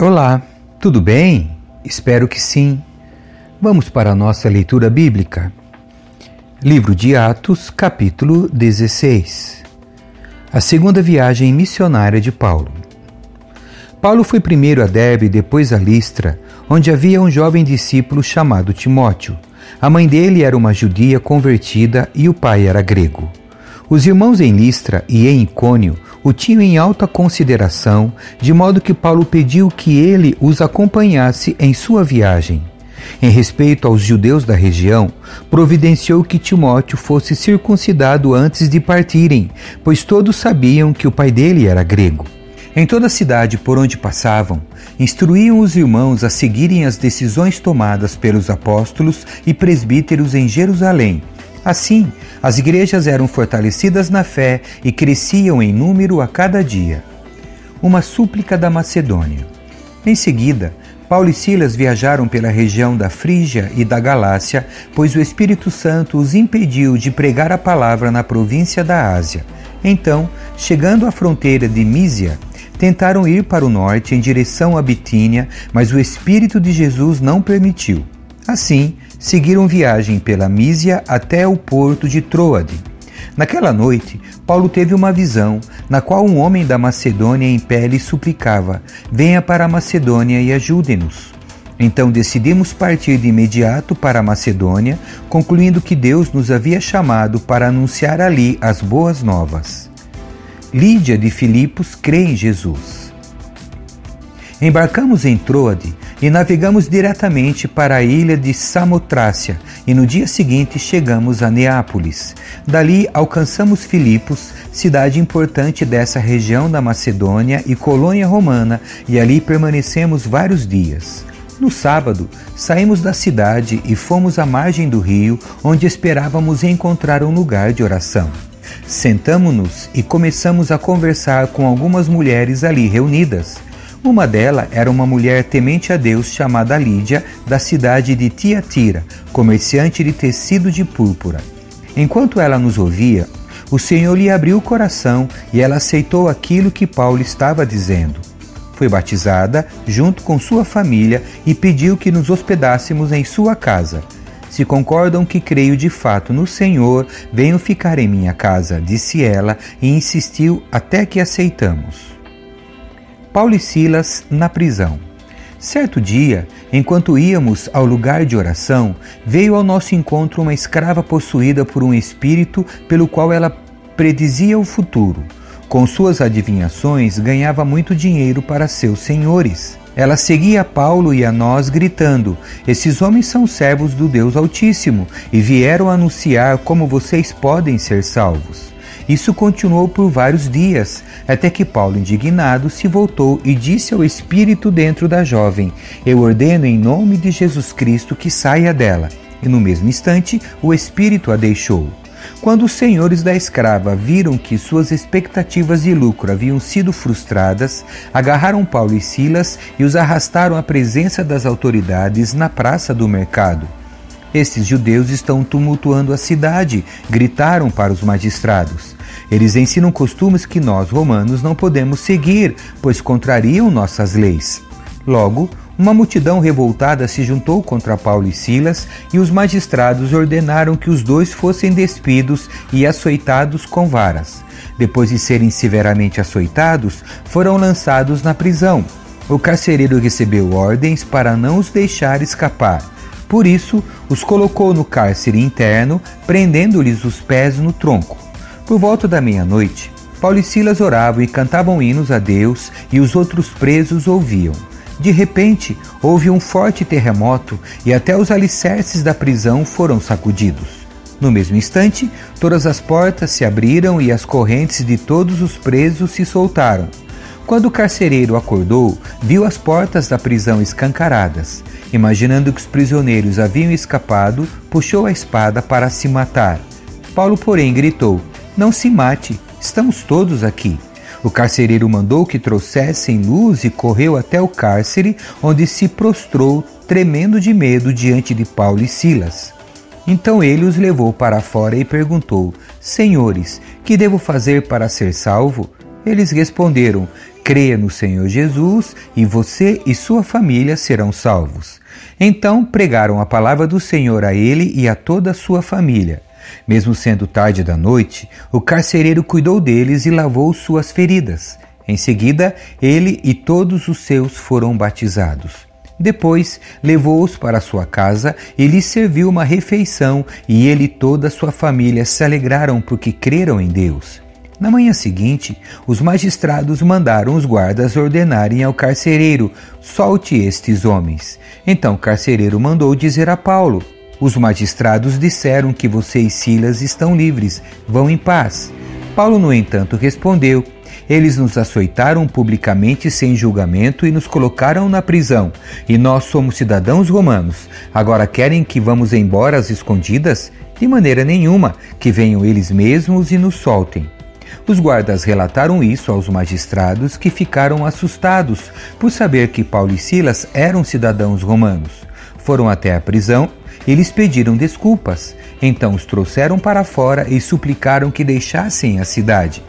Olá, tudo bem? Espero que sim. Vamos para a nossa leitura bíblica. Livro de Atos, capítulo 16. A segunda viagem missionária de Paulo. Paulo foi primeiro a Derbe e depois a Listra, onde havia um jovem discípulo chamado Timóteo. A mãe dele era uma judia convertida e o pai era grego. Os irmãos em Listra e em Icônio o tinham em alta consideração, de modo que Paulo pediu que ele os acompanhasse em sua viagem. Em respeito aos judeus da região, providenciou que Timóteo fosse circuncidado antes de partirem, pois todos sabiam que o pai dele era grego. Em toda a cidade por onde passavam, instruíam os irmãos a seguirem as decisões tomadas pelos apóstolos e presbíteros em Jerusalém. Assim, as igrejas eram fortalecidas na fé e cresciam em número a cada dia. Uma súplica da Macedônia. Em seguida, Paulo e Silas viajaram pela região da Frígia e da Galácia, pois o Espírito Santo os impediu de pregar a palavra na província da Ásia. Então, chegando à fronteira de Mísia, tentaram ir para o norte em direção a Bitínia, mas o Espírito de Jesus não permitiu. Assim, seguiram viagem pela Mísia até o porto de Troade. Naquela noite, Paulo teve uma visão, na qual um homem da Macedônia em pele suplicava: Venha para a Macedônia e ajude-nos. Então decidimos partir de imediato para a Macedônia, concluindo que Deus nos havia chamado para anunciar ali as boas novas. Lídia de Filipos crê em Jesus. Embarcamos em Troade e navegamos diretamente para a ilha de Samotrácia e no dia seguinte chegamos a Neápolis. Dali alcançamos Filipos, cidade importante dessa região da Macedônia e colônia romana, e ali permanecemos vários dias. No sábado, saímos da cidade e fomos à margem do rio, onde esperávamos encontrar um lugar de oração. Sentamo-nos e começamos a conversar com algumas mulheres ali reunidas. Uma delas era uma mulher temente a Deus chamada Lídia, da cidade de Tiatira, comerciante de tecido de púrpura. Enquanto ela nos ouvia, o Senhor lhe abriu o coração e ela aceitou aquilo que Paulo estava dizendo. Foi batizada junto com sua família e pediu que nos hospedássemos em sua casa. Se concordam que creio de fato no Senhor, venham ficar em minha casa, disse ela, e insistiu até que aceitamos. Paulo e Silas na prisão. Certo dia, enquanto íamos ao lugar de oração, veio ao nosso encontro uma escrava possuída por um espírito pelo qual ela predizia o futuro. Com suas adivinhações, ganhava muito dinheiro para seus senhores. Ela seguia Paulo e a nós, gritando: Esses homens são servos do Deus Altíssimo e vieram anunciar como vocês podem ser salvos. Isso continuou por vários dias, até que Paulo, indignado, se voltou e disse ao espírito dentro da jovem: Eu ordeno em nome de Jesus Cristo que saia dela. E no mesmo instante, o espírito a deixou. Quando os senhores da escrava viram que suas expectativas de lucro haviam sido frustradas, agarraram Paulo e Silas e os arrastaram à presença das autoridades na praça do mercado. Estes judeus estão tumultuando a cidade, gritaram para os magistrados. Eles ensinam costumes que nós, romanos, não podemos seguir, pois contrariam nossas leis. Logo, uma multidão revoltada se juntou contra Paulo e Silas e os magistrados ordenaram que os dois fossem despidos e açoitados com varas. Depois de serem severamente açoitados, foram lançados na prisão. O carcereiro recebeu ordens para não os deixar escapar. Por isso, os colocou no cárcere interno, prendendo-lhes os pés no tronco. Por volta da meia-noite, Paulo e Silas oravam e cantavam hinos a Deus, e os outros presos ouviam. De repente, houve um forte terremoto e até os alicerces da prisão foram sacudidos. No mesmo instante, todas as portas se abriram e as correntes de todos os presos se soltaram. Quando o carcereiro acordou, viu as portas da prisão escancaradas. Imaginando que os prisioneiros haviam escapado, puxou a espada para se matar. Paulo, porém, gritou: Não se mate, estamos todos aqui. O carcereiro mandou que trouxessem luz e correu até o cárcere, onde se prostrou, tremendo de medo diante de Paulo e Silas. Então ele os levou para fora e perguntou: Senhores, que devo fazer para ser salvo? Eles responderam: Creia no Senhor Jesus e você e sua família serão salvos. Então pregaram a palavra do Senhor a ele e a toda a sua família. Mesmo sendo tarde da noite, o carcereiro cuidou deles e lavou suas feridas. Em seguida, ele e todos os seus foram batizados. Depois levou-os para sua casa e lhes serviu uma refeição, e ele e toda a sua família se alegraram porque creram em Deus. Na manhã seguinte, os magistrados mandaram os guardas ordenarem ao carcereiro: solte estes homens. Então o carcereiro mandou dizer a Paulo: os magistrados disseram que você e Silas estão livres, vão em paz. Paulo, no entanto, respondeu: Eles nos açoitaram publicamente sem julgamento e nos colocaram na prisão, e nós somos cidadãos romanos. Agora querem que vamos embora às escondidas? De maneira nenhuma, que venham eles mesmos e nos soltem. Os guardas relataram isso aos magistrados, que ficaram assustados por saber que Paulo e Silas eram cidadãos romanos. Foram até a prisão eles pediram desculpas. Então os trouxeram para fora e suplicaram que deixassem a cidade.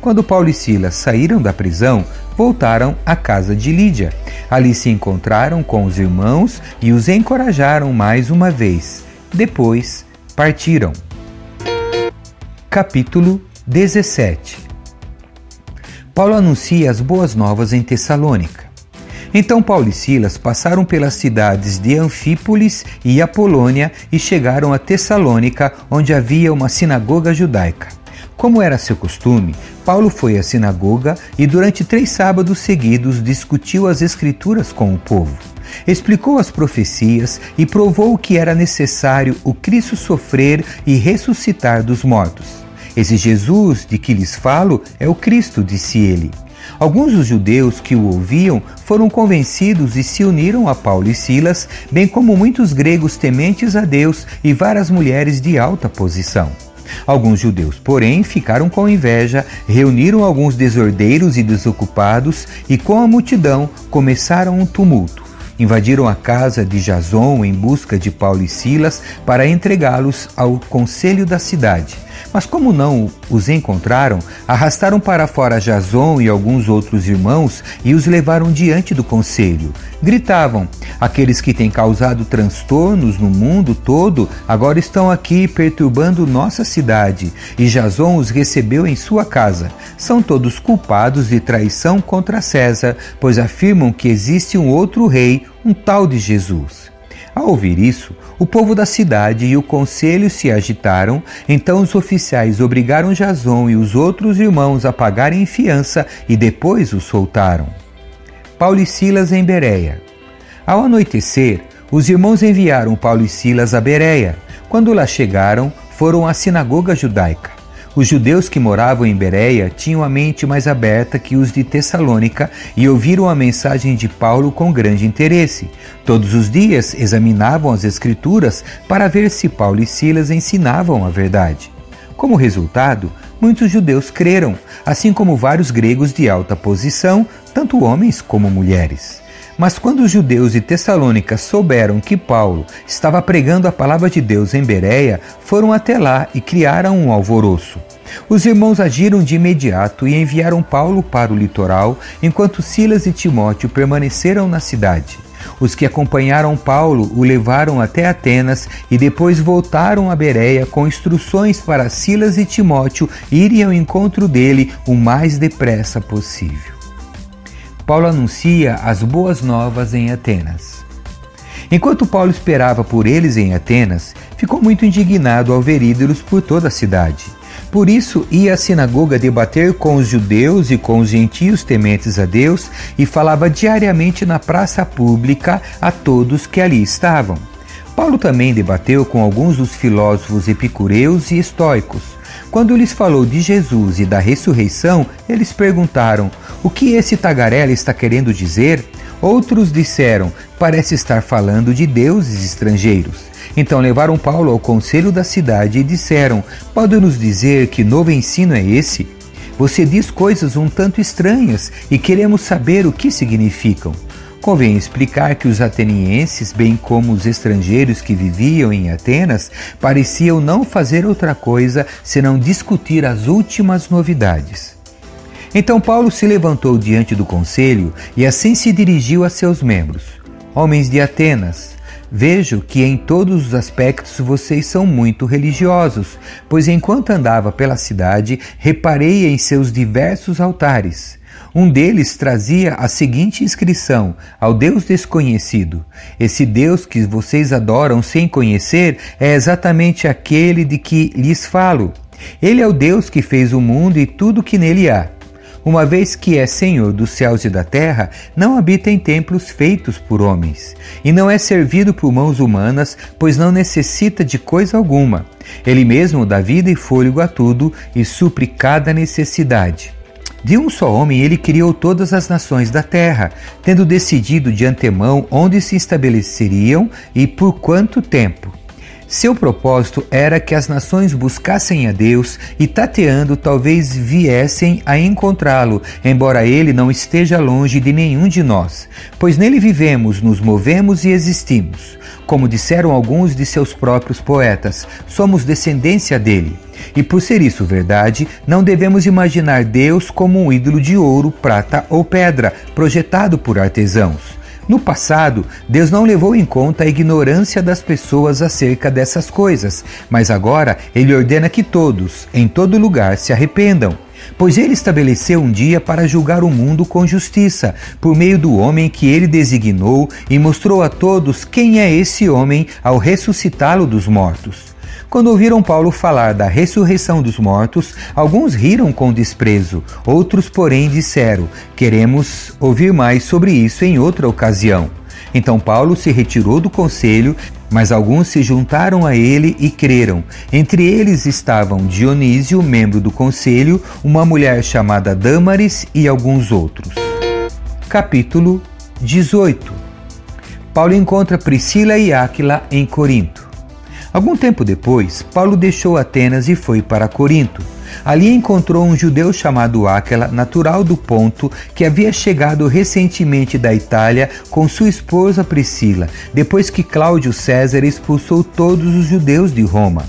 Quando Paulo e Silas saíram da prisão, voltaram à casa de Lídia. Ali se encontraram com os irmãos e os encorajaram mais uma vez. Depois partiram. Capítulo 17 Paulo anuncia as boas novas em Tessalônica. Então Paulo e Silas passaram pelas cidades de Anfípolis e Apolônia e chegaram a Tessalônica, onde havia uma sinagoga judaica. Como era seu costume, Paulo foi à sinagoga e durante três sábados seguidos discutiu as Escrituras com o povo. Explicou as profecias e provou que era necessário o Cristo sofrer e ressuscitar dos mortos. Esse Jesus de que lhes falo é o Cristo, disse ele. Alguns dos judeus que o ouviam foram convencidos e se uniram a Paulo e Silas, bem como muitos gregos tementes a Deus e várias mulheres de alta posição. Alguns judeus, porém, ficaram com inveja, reuniram alguns desordeiros e desocupados e, com a multidão, começaram um tumulto. Invadiram a casa de Jason em busca de Paulo e Silas para entregá-los ao conselho da cidade. Mas como não os encontraram, arrastaram para fora Jason e alguns outros irmãos e os levaram diante do conselho. Gritavam: Aqueles que têm causado transtornos no mundo todo agora estão aqui perturbando nossa cidade, e Jason os recebeu em sua casa. São todos culpados de traição contra César, pois afirmam que existe um outro rei, um tal de Jesus. Ao ouvir isso, o povo da cidade e o conselho se agitaram, então os oficiais obrigaram Jason e os outros irmãos a pagarem fiança e depois os soltaram. Paulo e Silas em Bereia. Ao anoitecer, os irmãos enviaram Paulo e Silas a Bereia. Quando lá chegaram, foram à sinagoga judaica. Os judeus que moravam em Bereia tinham a mente mais aberta que os de Tessalônica e ouviram a mensagem de Paulo com grande interesse. Todos os dias examinavam as Escrituras para ver se Paulo e Silas ensinavam a verdade. Como resultado, muitos judeus creram, assim como vários gregos de alta posição, tanto homens como mulheres. Mas quando os judeus de Tessalônica souberam que Paulo estava pregando a palavra de Deus em Bereia, foram até lá e criaram um alvoroço. Os irmãos agiram de imediato e enviaram Paulo para o litoral, enquanto Silas e Timóteo permaneceram na cidade. Os que acompanharam Paulo o levaram até Atenas e depois voltaram a Bereia com instruções para Silas e Timóteo irem ao encontro dele o mais depressa possível. Paulo anuncia as boas novas em Atenas. Enquanto Paulo esperava por eles em Atenas, ficou muito indignado ao ver ídolos por toda a cidade. Por isso ia à sinagoga debater com os judeus e com os gentios tementes a Deus e falava diariamente na praça pública a todos que ali estavam. Paulo também debateu com alguns dos filósofos epicureus e estoicos. Quando lhes falou de Jesus e da ressurreição, eles perguntaram: O que esse tagarela está querendo dizer? Outros disseram: Parece estar falando de deuses estrangeiros. Então levaram Paulo ao conselho da cidade e disseram: Pode nos dizer que novo ensino é esse? Você diz coisas um tanto estranhas e queremos saber o que significam. Convém explicar que os atenienses, bem como os estrangeiros que viviam em Atenas, pareciam não fazer outra coisa senão discutir as últimas novidades. Então Paulo se levantou diante do conselho e assim se dirigiu a seus membros: Homens de Atenas, Vejo que em todos os aspectos vocês são muito religiosos, pois enquanto andava pela cidade, reparei em seus diversos altares. Um deles trazia a seguinte inscrição: Ao Deus desconhecido. Esse Deus que vocês adoram sem conhecer é exatamente aquele de que lhes falo. Ele é o Deus que fez o mundo e tudo que nele há uma vez que é Senhor dos céus e da terra, não habita em templos feitos por homens, e não é servido por mãos humanas, pois não necessita de coisa alguma. Ele mesmo dá vida e fôlego a tudo e supre cada necessidade. De um só homem ele criou todas as nações da terra, tendo decidido de antemão onde se estabeleceriam e por quanto tempo. Seu propósito era que as nações buscassem a Deus e, tateando, talvez viessem a encontrá-lo, embora ele não esteja longe de nenhum de nós, pois nele vivemos, nos movemos e existimos. Como disseram alguns de seus próprios poetas, somos descendência dele. E por ser isso verdade, não devemos imaginar Deus como um ídolo de ouro, prata ou pedra, projetado por artesãos. No passado, Deus não levou em conta a ignorância das pessoas acerca dessas coisas, mas agora ele ordena que todos, em todo lugar, se arrependam. Pois ele estabeleceu um dia para julgar o mundo com justiça, por meio do homem que ele designou, e mostrou a todos quem é esse homem ao ressuscitá-lo dos mortos. Quando ouviram Paulo falar da ressurreição dos mortos, alguns riram com desprezo, outros, porém, disseram: Queremos ouvir mais sobre isso em outra ocasião. Então Paulo se retirou do conselho, mas alguns se juntaram a ele e creram. Entre eles estavam Dionísio, membro do conselho, uma mulher chamada Dâmaris e alguns outros. Capítulo 18 Paulo encontra Priscila e Áquila em Corinto. Algum tempo depois, Paulo deixou Atenas e foi para Corinto. Ali encontrou um judeu chamado Áquila, natural do Ponto, que havia chegado recentemente da Itália com sua esposa Priscila, depois que Cláudio César expulsou todos os judeus de Roma.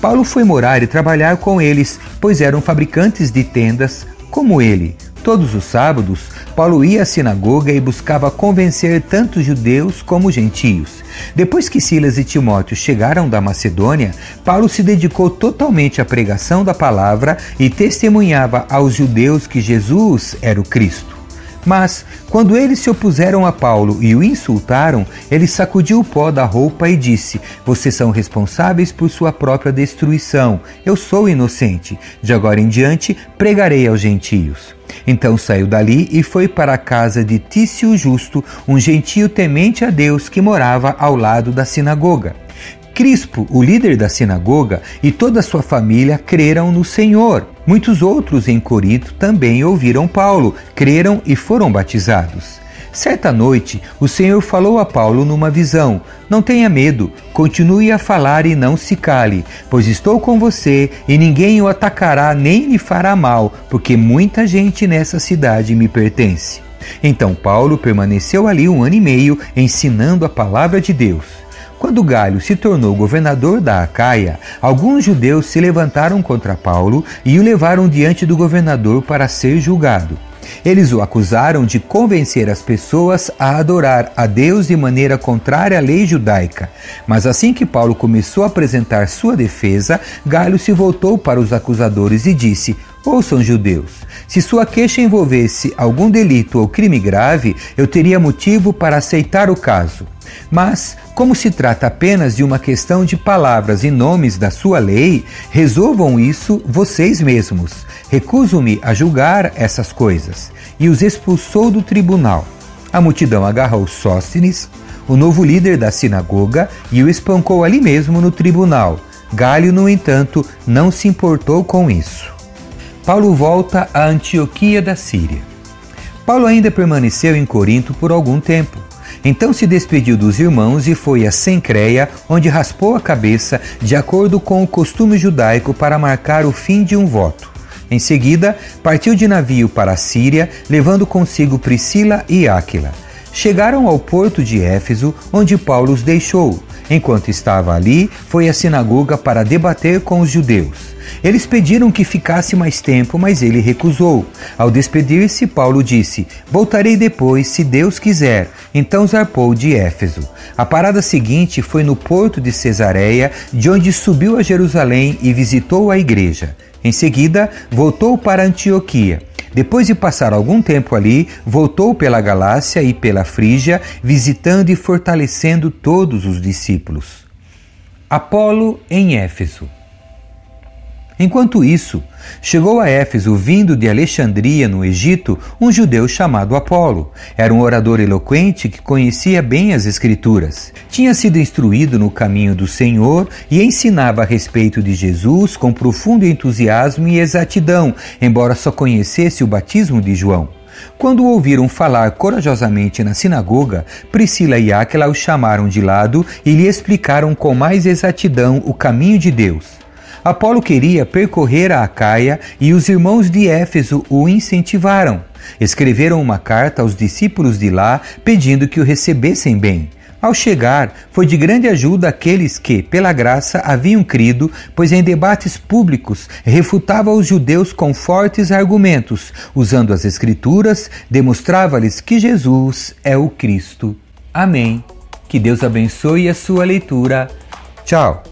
Paulo foi morar e trabalhar com eles, pois eram fabricantes de tendas, como ele. Todos os sábados, Paulo ia à sinagoga e buscava convencer tanto judeus como gentios. Depois que Silas e Timóteo chegaram da Macedônia, Paulo se dedicou totalmente à pregação da palavra e testemunhava aos judeus que Jesus era o Cristo. Mas, quando eles se opuseram a Paulo e o insultaram, ele sacudiu o pó da roupa e disse: Vocês são responsáveis por sua própria destruição. Eu sou inocente. De agora em diante, pregarei aos gentios. Então saiu dali e foi para a casa de Tício Justo, um gentio temente a Deus que morava ao lado da sinagoga. Crispo, o líder da sinagoga, e toda a sua família creram no Senhor. Muitos outros em Corinto também ouviram Paulo, creram e foram batizados. Certa noite, o Senhor falou a Paulo numa visão: Não tenha medo, continue a falar e não se cale, pois estou com você e ninguém o atacará nem lhe fará mal, porque muita gente nessa cidade me pertence. Então Paulo permaneceu ali um ano e meio ensinando a palavra de Deus. Quando Galho se tornou governador da Acaia, alguns judeus se levantaram contra Paulo e o levaram diante do governador para ser julgado. Eles o acusaram de convencer as pessoas a adorar a Deus de maneira contrária à lei judaica. Mas assim que Paulo começou a apresentar sua defesa, Galho se voltou para os acusadores e disse: Ouçam, judeus, se sua queixa envolvesse algum delito ou crime grave, eu teria motivo para aceitar o caso. Mas, como se trata apenas de uma questão de palavras e nomes da sua lei, resolvam isso vocês mesmos. Recuso-me a julgar essas coisas. E os expulsou do tribunal. A multidão agarrou Sóstenes, o novo líder da sinagoga, e o espancou ali mesmo no tribunal. Galho, no entanto, não se importou com isso. Paulo volta a Antioquia da Síria. Paulo ainda permaneceu em Corinto por algum tempo. Então se despediu dos irmãos e foi a Sencreia, onde raspou a cabeça, de acordo com o costume judaico, para marcar o fim de um voto. Em seguida, partiu de navio para a Síria, levando consigo Priscila e Áquila. Chegaram ao porto de Éfeso, onde Paulo os deixou. Enquanto estava ali, foi à sinagoga para debater com os judeus. Eles pediram que ficasse mais tempo, mas ele recusou. Ao despedir-se, Paulo disse: Voltarei depois, se Deus quiser. Então zarpou de Éfeso. A parada seguinte foi no porto de Cesareia, de onde subiu a Jerusalém e visitou a igreja. Em seguida, voltou para Antioquia. Depois de passar algum tempo ali, voltou pela Galácia e pela Frígia, visitando e fortalecendo todos os discípulos. Apolo em Éfeso. Enquanto isso, chegou a Éfeso, vindo de Alexandria, no Egito, um judeu chamado Apolo. Era um orador eloquente que conhecia bem as Escrituras. Tinha sido instruído no caminho do Senhor e ensinava a respeito de Jesus com profundo entusiasmo e exatidão, embora só conhecesse o batismo de João. Quando ouviram falar corajosamente na sinagoga, Priscila e Áquila o chamaram de lado e lhe explicaram com mais exatidão o caminho de Deus. Apolo queria percorrer a Acaia e os irmãos de Éfeso o incentivaram. Escreveram uma carta aos discípulos de lá pedindo que o recebessem bem. Ao chegar, foi de grande ajuda àqueles que, pela graça, haviam crido, pois em debates públicos refutava os judeus com fortes argumentos, usando as Escrituras, demonstrava-lhes que Jesus é o Cristo. Amém. Que Deus abençoe a sua leitura. Tchau.